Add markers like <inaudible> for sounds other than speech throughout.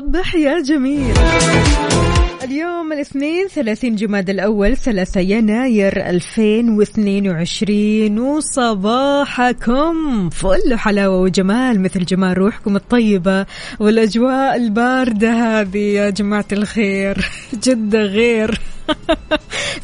صبح يا جميل. اليوم الاثنين 30 جماد الأول 3 يناير 2022 وصباحكم فل حلاوة وجمال مثل جمال روحكم الطيبة والأجواء الباردة هذه يا جماعة الخير. <laughs> جدة غير. <laughs>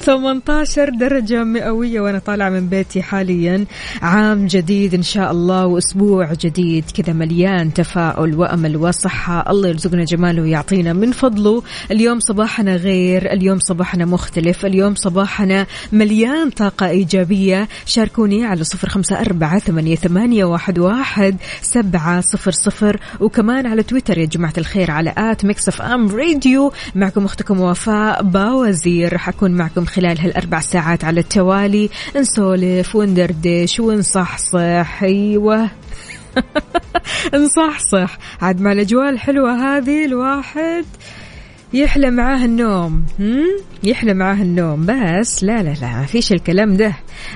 18 درجة مئوية وأنا طالعة من بيتي حاليا. عام جديد إن شاء الله وأسبوع جديد كذا مليان تفاؤل وأمل وصحة. الله يرزقنا جماله ويعطينا من فضله. اليوم صباحنا غير اليوم صباحنا مختلف اليوم صباحنا مليان طاقة إيجابية. شاركوني على صفر خمسة أربعة ثمانية, واحد, واحد سبعة صفر صفر. وكمان على تويتر يا جماعة الخير على at Mix FM Radio. معكم أختكم وفاء باوزير. راح أكون معكم خلال هالأربع ساعات على التوالي. نسولف وندردش ونصحصح. أيوه. <laughs> نصحصح. عاد مع الأجواء الحلوة هذه الواحد. يحلى معاه النوم؟ يحلى معاه النوم. بس لا لا لا ما فيش الكلام ده.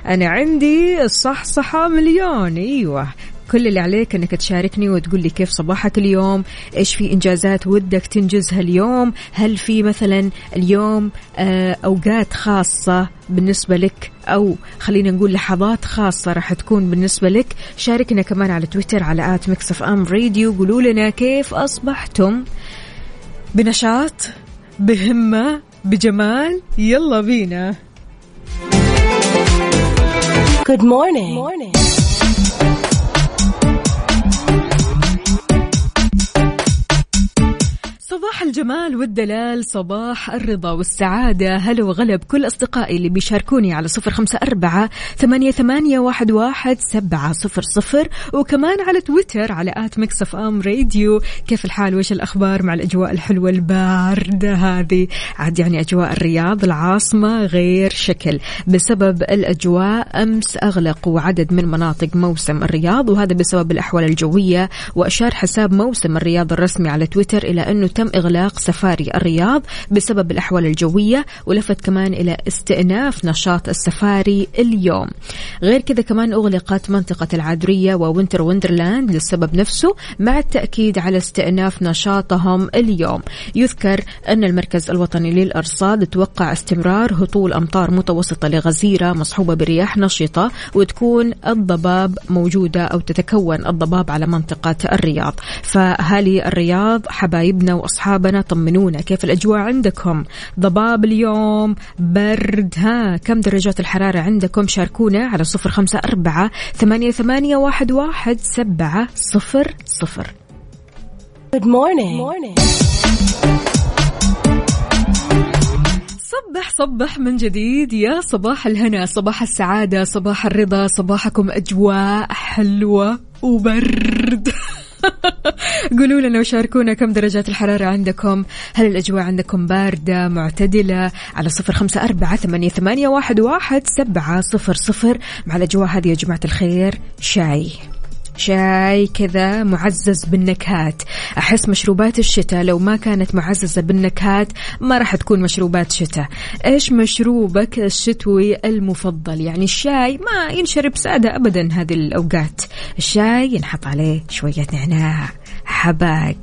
أنا عندي الصحصحة مليون. أيوة. كل اللي عليك إنك تشاركني وتقول لي كيف صباحك اليوم؟ إيش في إنجازات ودك تنجزها اليوم؟ هل في مثلا اليوم آه، أوقات خاصة بالنسبة لك؟ أو خلينا نقول لحظات خاصة راح تكون بالنسبة لك؟ شاركنا كمان على تويتر على at Mix FM Radio. قولوا لنا كيف أصبحتم؟ بنشاط بهمه بجمال يلا بينا Good morning. Good morning. صباح الجمال والدلال صباح الرضا والسعادة. هلا وغلا بكل أصدقائي اللي بيشاركوني على صفر خمسة أربعة ثمانية, ثمانية واحد, واحد سبعة صفر صفر. وكمان على تويتر على at Mix FM Radio. كيف الحال؟ وش الأخبار مع الأجواء الحلوة الباردة هذه؟ عاد يعني أجواء الرياض العاصمة غير شكل بسبب الأجواء. أمس أغلقوا عدد من مناطق موسم الرياض وهذا بسبب الأحوال الجوية. وأشار حساب موسم الرياض الرسمي على تويتر إلى أنه تم إغلاق سفاري الرياض بسبب الأحوال الجوية ولفت كمان إلى استئناف نشاط السفاري اليوم. غير كذا كمان أغلقت منطقة العاذرية و Winter Wonderland للسبب نفسه مع التأكيد على استئناف نشاطهم اليوم. يذكر أن المركز الوطني للأرصاد توقع استمرار هطول أمطار متوسطة لغزيرة مصحوبة برياح نشطة وتكون الضباب موجودة أو تتكون الضباب على منطقة الرياض. فأهالي الرياض حبايبنا وأصحابنا طمنونا كيف الأجواء عندكم؟ ضباب اليوم برد ها كم درجات الحرارة عندكم؟ شاركونا على صفر خمسة أربعة ثمانية, ثمانية واحد, واحد سبعة صفر صفر. Good morning. Good morning. صبح صبح من جديد. يا صباح الهنا صباح السعادة صباح الرضا صباحكم أجواء حلوة وبرد. <laughs> قولوا لنا وشاركونا كم درجات الحرارة عندكم. هل الأجواء عندكم باردة معتدلة؟ على صفر خمسة أربعة ثمانية, ثمانية واحد, واحد سبعة صفر صفر. مع الأجواء هذه يا جماعة الخير شاي. شاي كذا معزز بالنكهات. أحس مشروبات الشتاء لو ما كانت معززة بالنكهات ما راح تكون مشروبات شتاء. إيش مشروبك الشتوي المفضل؟ يعني الشاي ما ينشرب سادة أبدا هذه الأوقات. الشاي ينحط عليه شوية نعناع. حباق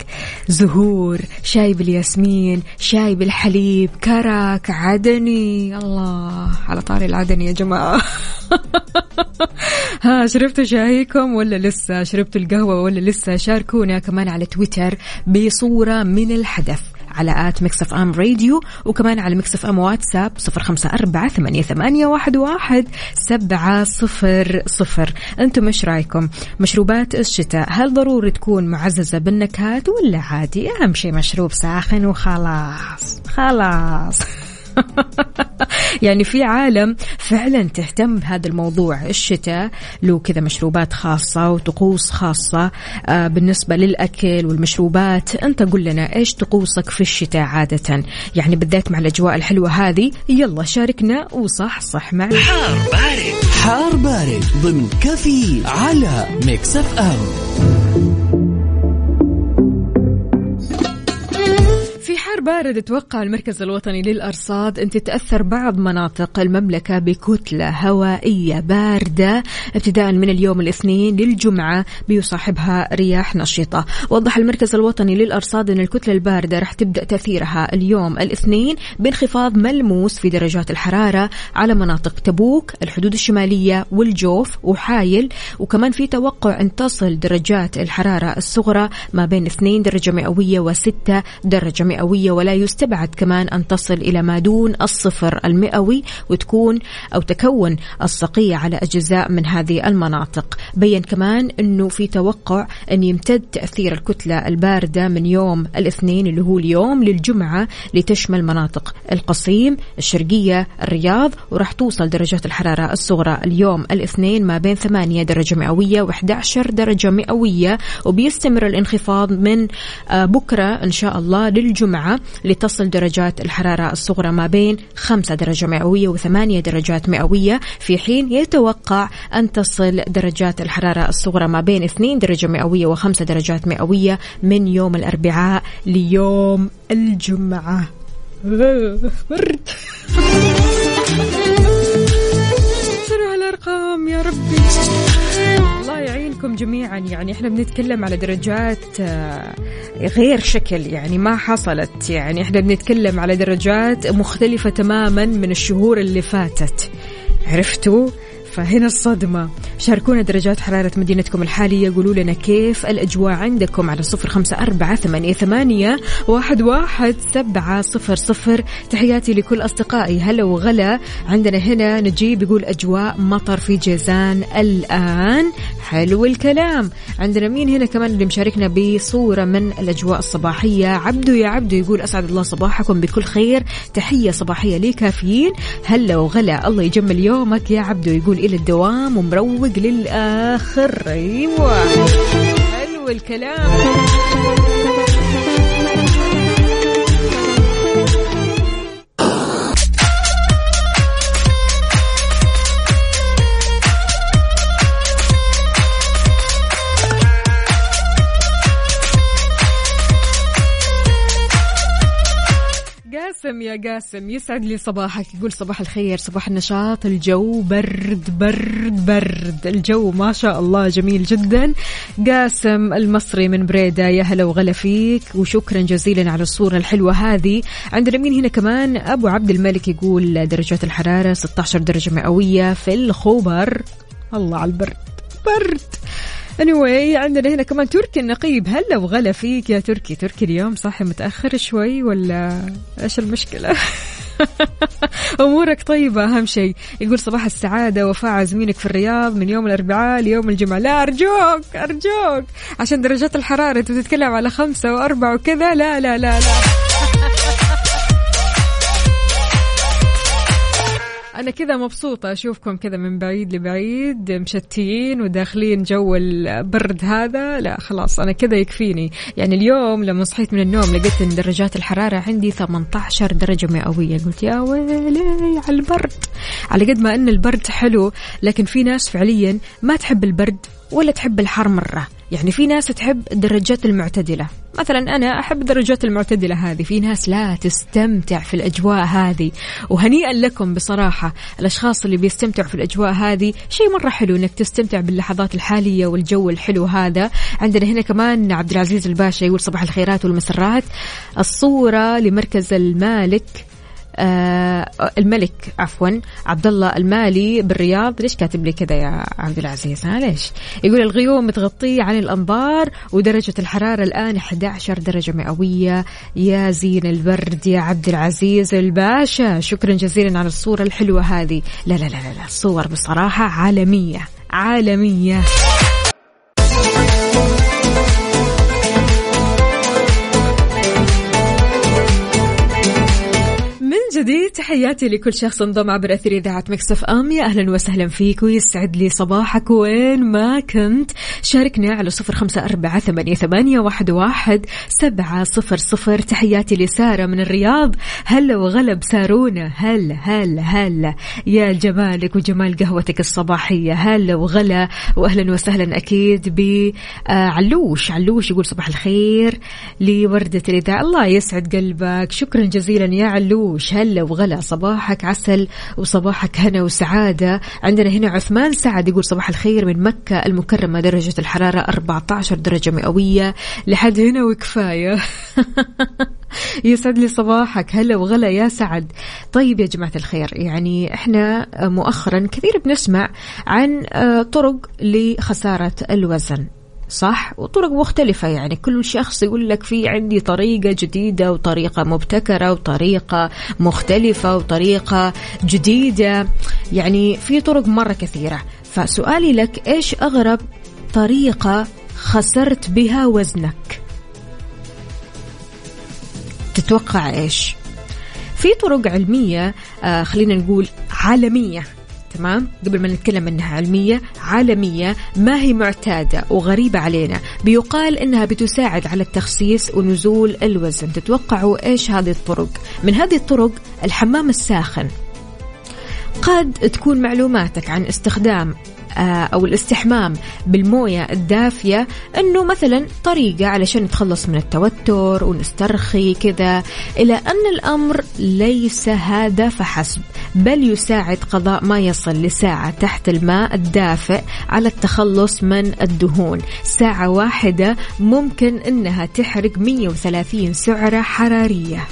زهور شاي بالياسمين شاي بالحليب كرك عدني. الله على طاري العدني يا جماعة. <laughs> ها شربتوا شايكم ولا لسه؟ شربتوا القهوة ولا لسه؟ شاركونا كمان على تويتر بصورة من الحدث. على at Mix FM Radio وكمان على Mix FM واتساب صفر خمسة أربعة ثمانية, ثمانية واحد, واحد سبعة صفر صفر. أنتم إيش رأيكم؟ مشروبات الشتاء هل ضروري تكون معززة بالنكهات ولا عادي؟ أهم شيء مشروب ساخن وخلاص خلاص. <laughs> يعني في عالم فعلا تهتم بهذا الموضوع. الشتاء له كذا مشروبات خاصة وطقوس خاصة آه، بالنسبة للأكل والمشروبات. أنت قل لنا إيش طقوسك في الشتاء عادة؟ يعني بالذات مع الأجواء الحلوة هذه. يلا شاركنا وصح صح معنا حار بارد. حار بارد ضمن كفي على Mix FM. بارد توقع المركز الوطني للأرصاد أن تتأثر بعض مناطق المملكة بكتلة هوائية باردة. ابتداء من اليوم الاثنين للجمعة بيصاحبها رياح نشطة. وضح المركز الوطني للأرصاد أن الكتلة الباردة راح تبدأ تأثيرها اليوم الاثنين بانخفاض ملموس في درجات الحرارة على مناطق تبوك الحدود الشمالية والجوف وحايل. وكمان في توقع أن تصل درجات الحرارة الصغرى ما بين 2 درجة مئوية و6 درجة مئوية ولا يستبعد كمان أن تصل إلى ما دون الصفر المئوي وتكون أو تكون الصقيع على أجزاء من هذه المناطق. بين كمان أنه في توقع أن يمتد تأثير الكتلة الباردة من يوم الاثنين اللي هو اليوم للجمعة لتشمل مناطق القصيم الشرقية الرياض وراح توصل درجات الحرارة الصغرى اليوم الاثنين ما بين 8 درجة مئوية و11 درجة مئوية وبيستمر الانخفاض من آه، بكرة إن شاء الله للجمعة. لتصل درجات الحرارة الصغرى ما بين 5 درجة مئوية و8 درجات مئوية. في حين يتوقع أن تصل درجات الحرارة الصغرى ما بين 2 درجة مئوية و5 درجات مئوية من يوم الأربعاء ليوم الجمعة. <laughs> برد شنو هالارقام يا ربي. الله يعينكم جميعا. يعني إحنا بنتكلم على درجات آه، غير شكل يعني ما حصلت. يعني إحنا بنتكلم على درجات مختلفة تماما من الشهور اللي فاتت. عرفتوا؟ فهنا الصدمة. شاركونا درجات حرارة مدينتكم الحالية. قولوا لنا كيف الأجواء عندكم على صفر خمسة أربعة ثمانية, ثمانية واحد, واحد سبعة صفر صفر. تحياتي لكل أصدقائي. هلا وغلا. عندنا هنا نجيب يقول أجواء مطر في جيزان الآن. حلو الكلام. عندنا مين هنا كمان اللي مشاركنا بصورة من الأجواء الصباحية؟ عبدو يا عبدو يقول أسعد الله صباحكم بكل خير. تحية صباحية لي كافيين هلا وغلا. الله يجمل يومك يا عبدو. يقول إلى الدوام ومروق للآخر. أيوة. حلو الكلام. قاسم يا قاسم. يسعد لي صباحك. يقول صباح الخير صباح النشاط. الجو برد برد برد. الجو ما شاء الله جميل جدا. قاسم المصري من بريدة يا هلا وغلا فيك وشكرا جزيلا على الصورة الحلوة هذه. عندنا مين هنا كمان؟ أبو عبد الملك يقول درجات الحرارة 16 درجة مئوية في الخبر. الله على البرد. برد. Anyway عندنا هنا كمان تركي النقيب. هلا وغلا فيك يا تركي. تركي اليوم صاحي متأخر شوي ولا إيش المشكلة؟ <laughs> أمورك طيبة أهم شيء. يقول صباح السعادة وفاء عازمينك في الرياض من يوم الأربعاء ليوم الجمعة. لا أرجوك أرجوك. عشان درجات الحرارة أنت بتتكلم على خمسة وأربعة وكذا. لا لا لا لا. أنا كذا مبسوطة أشوفكم كذا من بعيد لبعيد مشتيين وداخلين جو البرد هذا. لا خلاص أنا كذا يكفيني. يعني اليوم لما صحيت من النوم لقيت إن درجات الحرارة عندي 18 درجة مئوية. قلت يا ويلي على البرد. على قد ما إن البرد حلو لكن في ناس فعليا ما تحب البرد ولا تحب الحر مرة. يعني في ناس تحب الدرجات المعتدلة. مثلا أنا أحب الدرجات المعتدلة هذه. في ناس لا تستمتع في الأجواء هذه. وهنيئا لكم بصراحة الأشخاص اللي بيستمتعوا في الأجواء هذه شيء مرة حلو أنك تستمتع باللحظات الحالية والجو الحلو هذا. عندنا هنا كمان عبد العزيز الباشا يقول صباح الخيرات والمسرات. الصورة لمركز المالك الملك عفوا عبد الله المالي بالرياض. ليش كاتب لي كذا يا عبد العزيز؟ ها ليش؟ يقول الغيوم متغطية عن الأنظار ودرجة الحرارة الآن 11 درجة مئوية. يا زين البرد يا عبد العزيز الباشا. شكرا جزيلا على الصورة الحلوة هذه. لا لا لا, لا. الصور بصراحة عالمية عالمية. دي تحياتي لكل شخص انضم عبر أثير إذاعة مكسف أم. يا أهلا وسهلا فيك ويسعد لي صباحك. وين ما كنت شاركنا على صفر خمسة أربعة ثمانية, واحد, واحد سبعة صفر صفر. تحياتي لسارة من الرياض. هلا وغلب سارونا. هلا هلا هلا. يا جمالك وجمال قهوتك الصباحية. هلا وغلا وأهلا وسهلا أكيد بعلوش علوش يقول صباح الخير لوردة الإذاعة. الله يسعد قلبك. شكرا جزيلا يا علوش. هلا وغلا. صباحك عسل وصباحك هنا وسعادة. عندنا هنا عثمان سعد يقول صباح الخير من مكة المكرمة درجة الحرارة 14 درجة مئوية. لحد هنا وكفاية. <laughs> يسعد لي صباحك. هلا وغلا يا سعد. طيب يا جماعة الخير يعني إحنا مؤخرا كثير بنسمع عن آه، طرق لخسارة الوزن. صح؟ وطرق مختلفة يعني. كل شخص يقول لك في عندي طريقة جديدة وطريقة مبتكرة وطريقة مختلفة وطريقة جديدة. يعني في طرق مرة كثيرة. فسؤالي لك إيش أغرب طريقة خسرت بها وزنك؟ تتوقع إيش؟ في طرق علمية آه خلينا نقول عالمية. تمام؟ قبل ما نتكلم انها علمية عالمية ما هي معتادة وغريبة علينا؟ بيقال إنها بتساعد على التخسيس ونزول الوزن. تتوقعوا إيش هذه الطرق؟ من هذه الطرق الحمام الساخن. قد تكون معلوماتك عن استخدام آه، أو الاستحمام بالموية الدافية إنه مثلا طريقة علشان نتخلص من التوتر ونسترخي كذا إلى أن الأمر ليس هذا فحسب. بل يساعد قضاء ما يصل لساعة تحت الماء الدافئ على التخلص من الدهون. ساعة واحدة ممكن إنها تحرق 130 سعرة حرارية.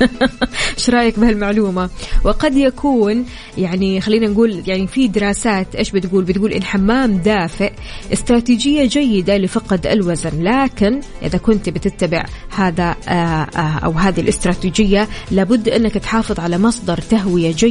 <laughs> إيش رأيك بهالمعلومة؟ وقد يكون يعني خلينا نقول يعني في دراسات إيش بتقول؟ بتقول إن حمام دافئ استراتيجية جيدة لفقد الوزن. لكن إذا كنت بتتبع هذا آه، آه، أو هذه الاستراتيجية لابد إنك تحافظ على مصدر تهوية جيد.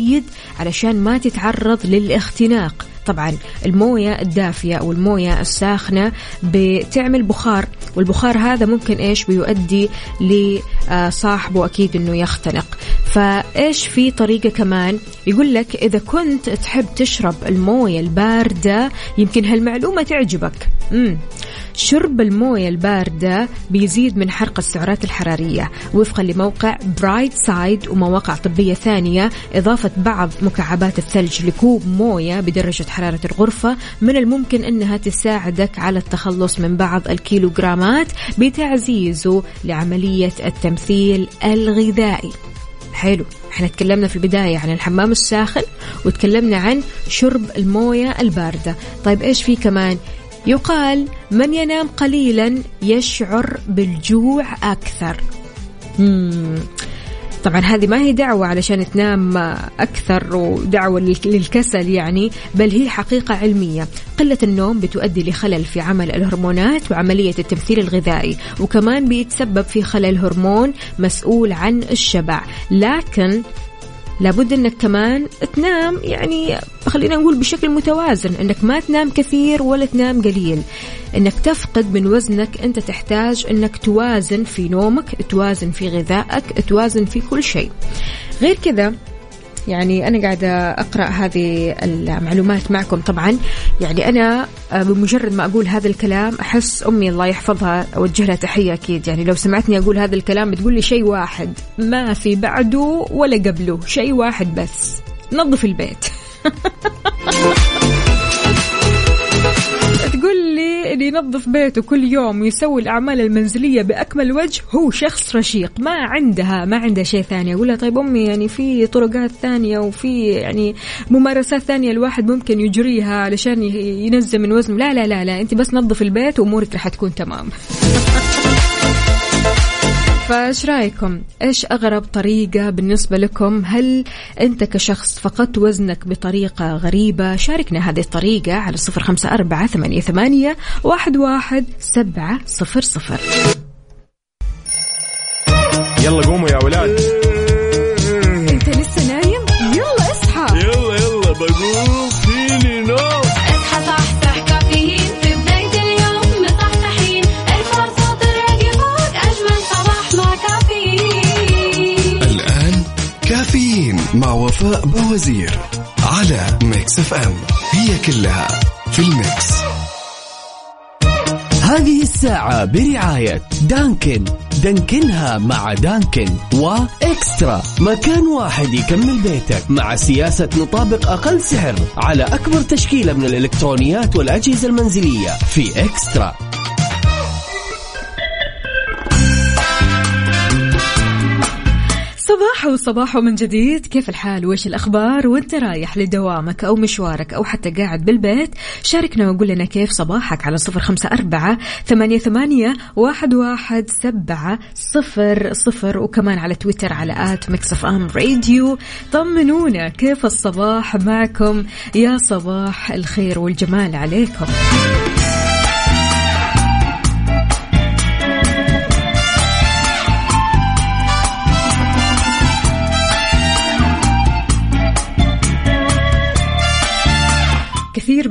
علشان ما تتعرض للاختناق. طبعا الموية الدافية أو المويه الساخنة بتعمل بخار والبخار هذا ممكن إيش؟ بيؤدي لصاحبه أكيد إنه يختنق. فإيش في طريقة كمان؟ يقول لك إذا كنت تحب تشرب الموية الباردة يمكن هالمعلومة تعجبك. امم شرب الموية الباردة بيزيد من حرق السعرات الحرارية وفقا لموقع Bright Side ومواقع طبية ثانية إضافة بعض مكعبات الثلج لكوب موية بدرجة حرارة الغرفة من الممكن إنها تساعدك على التخلص من بعض الكيلوغرامات بتعزيزه لعملية التمثيل الغذائي. حلو إحنا تكلمنا في البداية عن الحمام الساخن وتكلمنا عن شرب الموية الباردة. طيب إيش في كمان؟ يقال من ينام قليلا يشعر بالجوع أكثر. مم. طبعا هذه ما هي دعوة علشان تنام أكثر ودعوة لل- للكسل يعني بل هي حقيقة علمية. قلة النوم بتؤدي لخلل في عمل الهرمونات وعملية التمثيل الغذائي وكمان بيتسبب في خلل هرمون مسؤول عن الشبع. لكن لابد إنك كمان تنام يعني خلينا نقول بشكل متوازن إنك ما تنام كثير ولا تنام قليل. إنك تفقد من وزنك أنت تحتاج إنك توازن في نومك توازن في غذائك توازن في كل شيء. غير كذا يعني أنا قاعدة أقرأ هذه المعلومات معكم طبعا. يعني أنا بمجرد ما أقول هذا الكلام أحس أمي الله يحفظها أوجه لها تحية أكيد. يعني لو سمعتني أقول هذا الكلام بتقول لي شيء واحد ما في بعده ولا قبله شيء واحد بس. نظف البيت. <laughs> اللي ينظف بيته كل يوم ويسوي الأعمال المنزلية بأكمل وجه هو شخص رشيق. ما عندها ما عندها شيء ثاني. أقول لها طيب أمي يعني في طرقات ثانية وفي يعني ممارسات ثانية الواحد ممكن يجريها علشان ينزل من وزنه. لا لا لا لا. أنت بس نظف البيت وأمورك راح تكون تمام. فايش رأيكم؟ إيش أغرب طريقة بالنسبة لكم؟ هل أنت كشخص فقدت وزنك بطريقة غريبة؟ شاركنا هذه الطريقة على صفر خمسة أربعة ثمانية, ثمانية واحد, واحد سبعة صفر صفر يلا قوموا يا ولاد مع وفاء بوزير على Mix FM هي كلها في ال Mix. هذه الساعة برعاية Dunkin'. دانكنها مع Dunkin' وإكسترا. مكان واحد يكمل بيتك مع سياسة نطابق أقل سعر على أكبر تشكيلة من الإلكترونيات والأجهزة المنزلية في إكسترا. صباح وصباح من جديد. كيف الحال؟ وش الأخبار؟ وأنت رايح لدوامك أو مشوارك أو حتى قاعد بالبيت؟ شاركنا وقول لنا كيف صباحك على صفر خمسة أربعة ثمانية, ثمانية واحد, واحد سبعة صفر صفر. وكمان على تويتر على آت مكسف أم راديو. طمنونا كيف الصباح معكم؟ يا صباح الخير والجمال عليكم.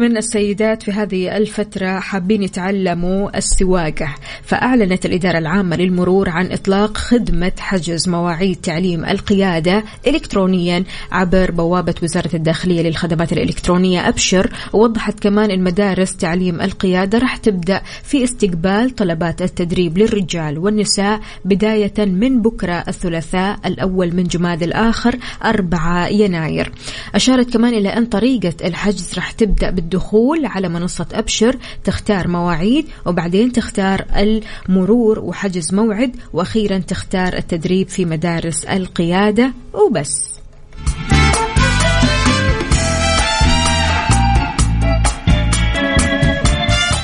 من السيدات في هذه الفترة حابين يتعلموا السواقة فأعلنت الإدارة العامة للمرور عن إطلاق خدمة حجز مواعيد تعليم القيادة إلكترونيا عبر بوابة وزارة الداخلية للخدمات الإلكترونية أبشر. ووضحت كمان المدارس تعليم القيادة راح تبدأ في استقبال طلبات التدريب للرجال والنساء بداية من بكرة الثلاثاء الأول من جماد الآخر 4 يناير. أشارت كمان إلى أن طريقة الحجز راح تبدأ بالدخول على منصة أبشر تختار مواعيد وبعدين تختار المرور وحجز موعد وأخيرا تختار التدريب في مدارس القيادة وبس.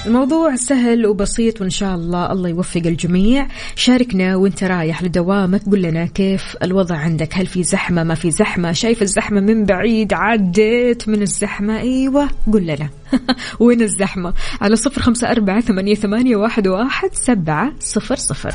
الموضوع سهل وبسيط وإن شاء الله الله يوفق الجميع. شاركنا وإنت رايح لدوامك قل لنا كيف الوضع عندك؟ هل في زحمة؟ ما في زحمة؟ شايف الزحمة من بعيد؟ عديت من الزحمة؟ أيوة قل لنا. <laughs> وين الزحمة؟ على صفر خمسة أربعة ثمانية, ثمانية واحد, واحد سبعة صفر صفر.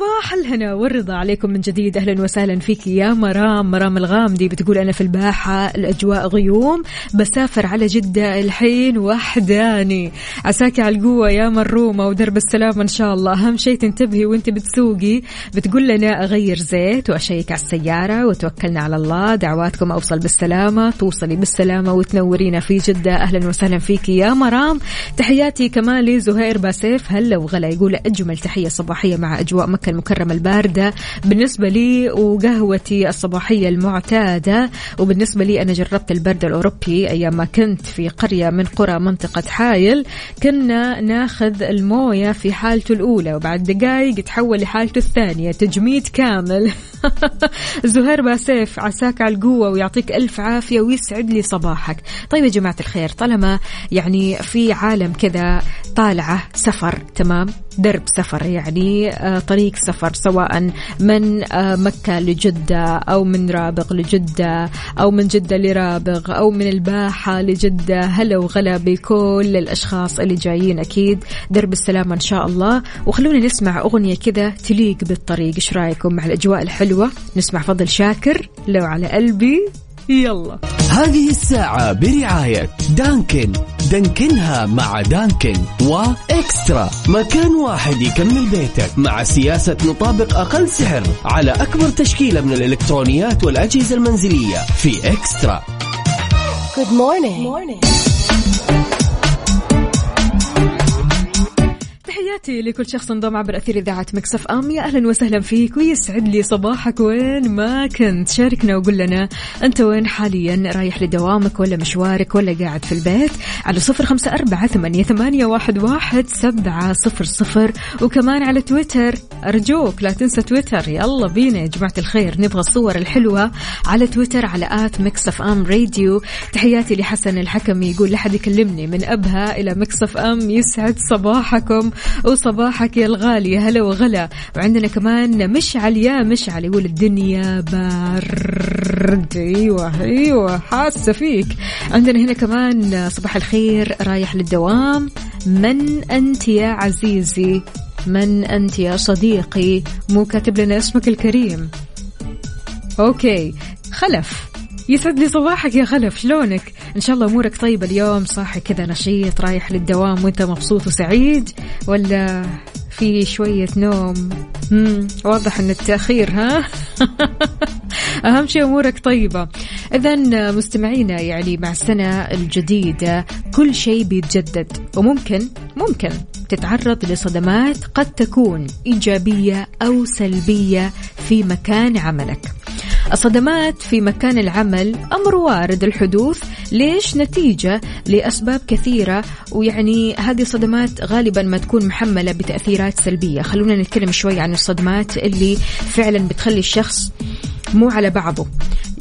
صباح الهنا والرضا عليكم من جديد. أهلا وسهلا فيك يا مرام. مرام الغامدي بتقول أنا في الباحة الأجواء غيوم. بسافر على جدة الحين وحداني. عساك على القوة يا مرومة ودرب السلامه إن شاء الله. أهم شيء تنتبهي وأنت بتسوقي. بتقول لنا أغير زيت وأشيك على السيارة وتوكلنا على الله. دعواتكم أوصل بالسلامة توصلي بالسلامة وتنورينا في جدة. أهلا وسهلا فيك يا مرام. تحياتي كمان لزهير باسيف. هلا وغلا. يقول أجمل تحية صباحية مع أجواء المكرمة الباردة. بالنسبة لي وقهوتي الصباحية المعتادة وبالنسبة لي أنا جربت البرد الأوروبي أيام ما كنت في قرية من قرى منطقة حايل. كنا ناخذ الموية في حالته الأولى وبعد دقائق تحول لحالته الثانية تجميد كامل. <laughs> <laughs> زهير باسيف عساك على القوة ويعطيك ألف عافية ويسعد لي صباحك. طيب يا جماعة الخير طالما يعني في عالم كذا طالعة سفر تمام؟ درب سفر يعني آه، طريق سفر سواء من آه، مكة لجدة أو من رابغ لجدة أو من جدة لرابغ أو من الباحة لجدة هلا وغلا بكل الأشخاص اللي جايين. أكيد درب السلامة إن شاء الله. وخلونا نسمع أغنية كذا تليق بالطريق إيش رأيكم مع الأجواء الحلوة؟ نسمع فضل شاكر لو على قلبي. يلا. هذه الساعة برعاية دانكن. دانكنها مع دانكن وإكسترا. مكان واحد يكمل بيتك مع سياسة نطابق أقل سعر على أكبر تشكيلة من الإلكترونيات والأجهزة المنزلية في إكسترا. Good morning. morning. تحياتي لكل شخص انضم عبر أثير إذاعة مكسف أم. يا أهلا وسهلا فيك ويسعد لي صباحك. وين ما كنت شاركنا وقول لنا أنت وين حاليا؟ رايح لدوامك ولا مشوارك ولا قاعد في البيت؟ على صفر خمسة أربعة ثمانية, ثمانية واحد, واحد سبعة صفر صفر. وكمان على تويتر أرجوك لا تنسى تويتر. يلا بينا يا جماعة الخير نبغى الصور الحلوة على تويتر على at Mix FM Radio. تحياتي لحسن الحكمي يقول لحد يكلمني من أبها إلى Mix FM. يسعد صباحكم. وصباحك يا الغالي هلا وغلا. وعندنا كمان مشعل يا مشعل يقول الدنيا بارد أيوه أيوه حاسة فيك. عندنا هنا كمان صباح الخير رايح للدوام. من أنت يا عزيزي؟ من أنت يا صديقي؟ مو كاتب لنا اسمك الكريم. أوكي خلف. يسعد لي صباحك يا خلف شلونك إن شاء الله أمورك طيبة اليوم صاحي كذا نشيط رايح للدوام وأنت مبسوط وسعيد ولا في شوية نوم؟ مم. واضح إن التأخير ها؟ <laughs> أهم شيء أمورك طيبة. إذا مستمعينا يعني مع السنة الجديدة كل شيء بيتجدد وممكن ممكن تتعرض لصدمات قد تكون إيجابية أو سلبية في مكان عملك. الصدمات في مكان العمل أمر وارد الحدوث. ليش؟ نتيجة لأسباب كثيرة ويعني هذه الصدمات غالبا ما تكون محملة بتأثيرات سلبية. خلونا نتكلم شوي عن الصدمات اللي فعلا بتخلي الشخص مو على بعضه.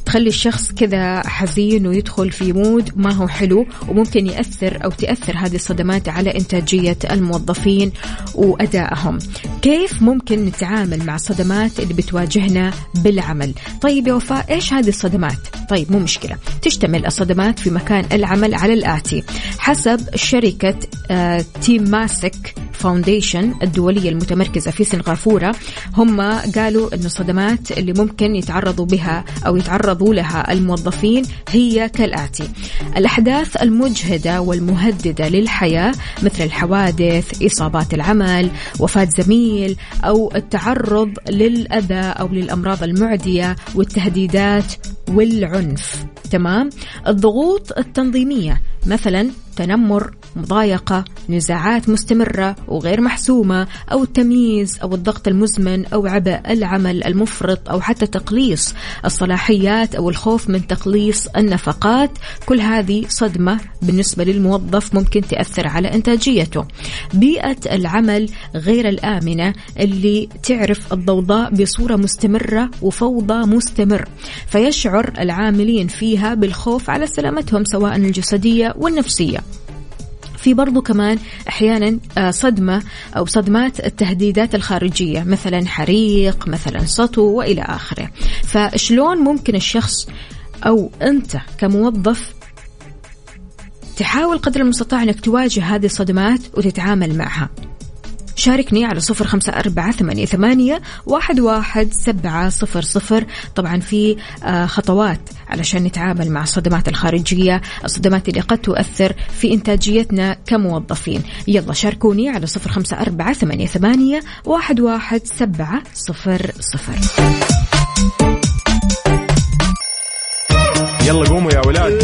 تخلي الشخص كذا حزين ويدخل في مود ما هو حلو وممكن يأثر أو تأثر هذه الصدمات على إنتاجية الموظفين وأدائهم. كيف ممكن نتعامل مع الصدمات اللي بتواجهنا بالعمل؟ طيب يا وفاء إيش هذه الصدمات؟ طيب مو مشكلة. تشتمل الصدمات في مكان العمل على الآتي حسب شركة آه Temasek Foundation الدولية المتمركزة في سنغافورة هم قالوا أن الصدمات اللي ممكن يتعرضوا بها أو يتعرضوا لها الموظفين هي كالآتي. الأحداث المجهدة والمهددة للحياة مثل الحوادث إصابات العمل وفاة زميل أو التعرض للأذى أو للأمراض المعدية والتهديدات والعنف. تمام؟ الضغوط التنظيمية مثلا تنمر مضايقة نزاعات مستمرة وغير محسومة أو التمييز أو الضغط المزمن أو عبء العمل المفرط أو حتى تقليص الصلاحيات أو الخوف من تقليص النفقات. كل هذه صدمة بالنسبة للموظف ممكن تأثر على إنتاجيته. بيئة العمل غير الآمنة اللي تعرف الضوضاء بصورة مستمرة وفوضى مستمر فيشعر العاملين فيها بالخوف على سلامتهم سواء الجسدية والنفسية. في برضو كمان أحيانا آه، صدمة أو صدمات التهديدات الخارجية مثلا حريق مثلا سطو وإلى آخره. فشلون ممكن الشخص أو أنت كموظف تحاول قدر المستطاع إنك تواجه هذه الصدمات وتتعامل معها؟ شاركني على صفر خمسة أربعة ثمانية, ثمانية واحد, واحد سبعة صفر صفر. طبعا في آه، خطوات علشان نتعامل مع الصدمات الخارجية الصدمات اللي قد تؤثر في إنتاجيتنا كموظفين. يلا شاركوني على صفر خمسة أربعة ثمانية, ثمانية واحد, واحد سبعة صفر صفر. يلا قوموا يا ولاد.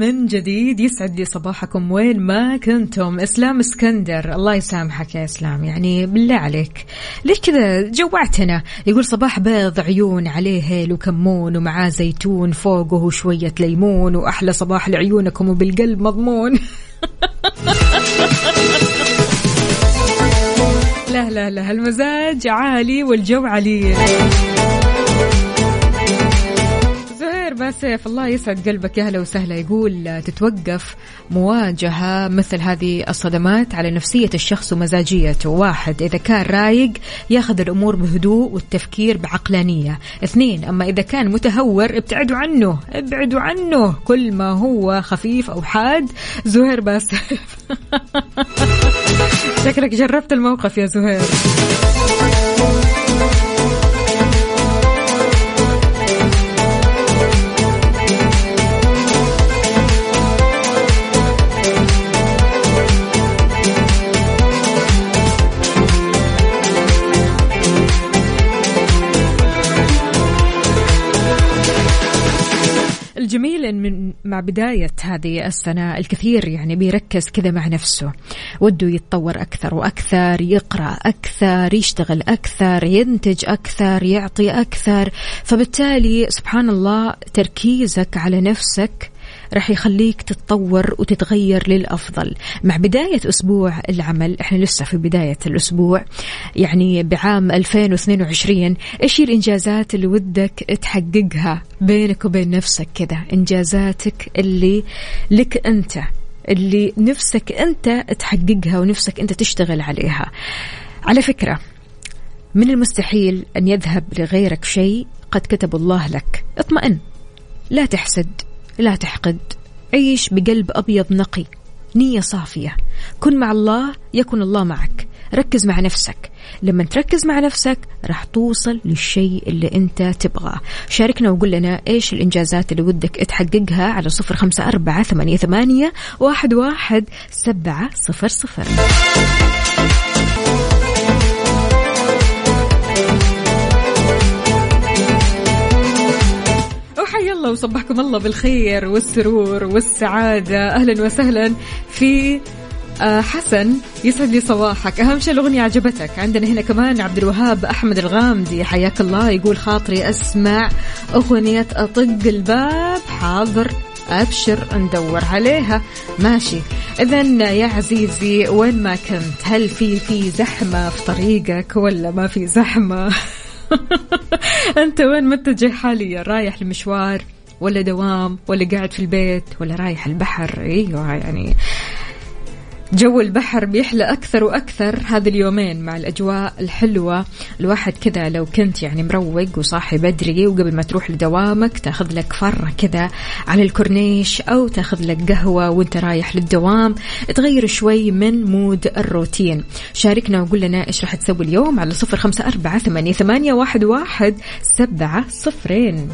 من جديد يسعد لي صباحكم وين ما كنتم. إسلام إسكندر. الله يسامحك يا إسلام. يعني بالله عليك. ليش كذا جوعتنا؟ يقول صباح بيض عيون عليه هيل وكمون ومعاه زيتون فوقه شوية ليمون وأحلى صباح لعيونكم وبالقلب مضمون. <laughs> لا لا لا المزاج عالي والجو عليل زهير باسف الله يسعد قلبك يا هلا وسهلا. يقول تتوقف مواجهة مثل هذه الصدمات على نفسية الشخص ومزاجيته واحد. إذا كان رايق ياخذ الأمور بهدوء والتفكير بعقلانية. اثنين أما إذا كان متهور ابتعدوا عنه ابعدوا عنه. كل ما هو خفيف أو حاد زهير باسف <laughs> شكلك جربت الموقف يا زهير. إن من مع بداية هذه السنة الكثير يعني بيركز كذا مع نفسه. وده يتطور أكثر وأكثر يقرأ أكثر يشتغل أكثر ينتج أكثر يعطي أكثر. فبالتالي سبحان الله تركيزك على نفسك راح يخليك تتطور وتتغير للأفضل. مع بداية أسبوع العمل إحنا لسه في بداية الأسبوع يعني بعام 2022 إيش هي الإنجازات اللي ودك تحققها بينك وبين نفسك كذا إنجازاتك اللي لك أنت اللي نفسك أنت تحققها ونفسك أنت تشتغل عليها. على فكرة من المستحيل أن يذهب لغيرك شيء قد كتب الله لك. اطمئن. لا تحسد. لا تحقد. عيش بقلب أبيض نقي. نية صافية. كن مع الله يكن الله معك. ركز مع نفسك. لما تركز مع نفسك راح توصل للشيء اللي أنت تبغاه. شاركنا وقول لنا إيش الإنجازات اللي ودك تحققها على صفر خمسة أربعة ثمانية, ثمانية واحد, واحد سبعة صفر صفر. الله وصبحكم الله بالخير والسرور والسعادة. أهلا وسهلا في آه، حسن يسعد لي صباحك. أهم شيء الأغنية عجبتك. عندنا هنا كمان عبد الوهاب أحمد الغامدي. حياك الله. يقول خاطري أسمع أغنية أطق الباب. حاضر. أبشر ندور عليها. ماشي. إذا يا عزيزي وين ما كنت هل في في زحمة في طريقك ولا ما في زحمة؟ <laughs> <laughs> أنت وين متجه حاليا؟ رايح لمشوار ولا دوام ولا قاعد في البيت ولا رايح البحر؟ إيوه يعني جو البحر بيحلى أكثر وأكثر هذه اليومين مع الأجواء الحلوة. الواحد كذا لو كنت يعني مروق وصاحي بدري وقبل ما تروح لدوامك تاخذ لك فرة كذا على الكورنيش أو تاخذ لك قهوة وأنت رايح للدوام. تغير شوي من mood الروتين. شاركنا وقول لنا إيش راح تسوي اليوم على صفر خمسة أربعة ثمانية, واحد سبعة صفرين.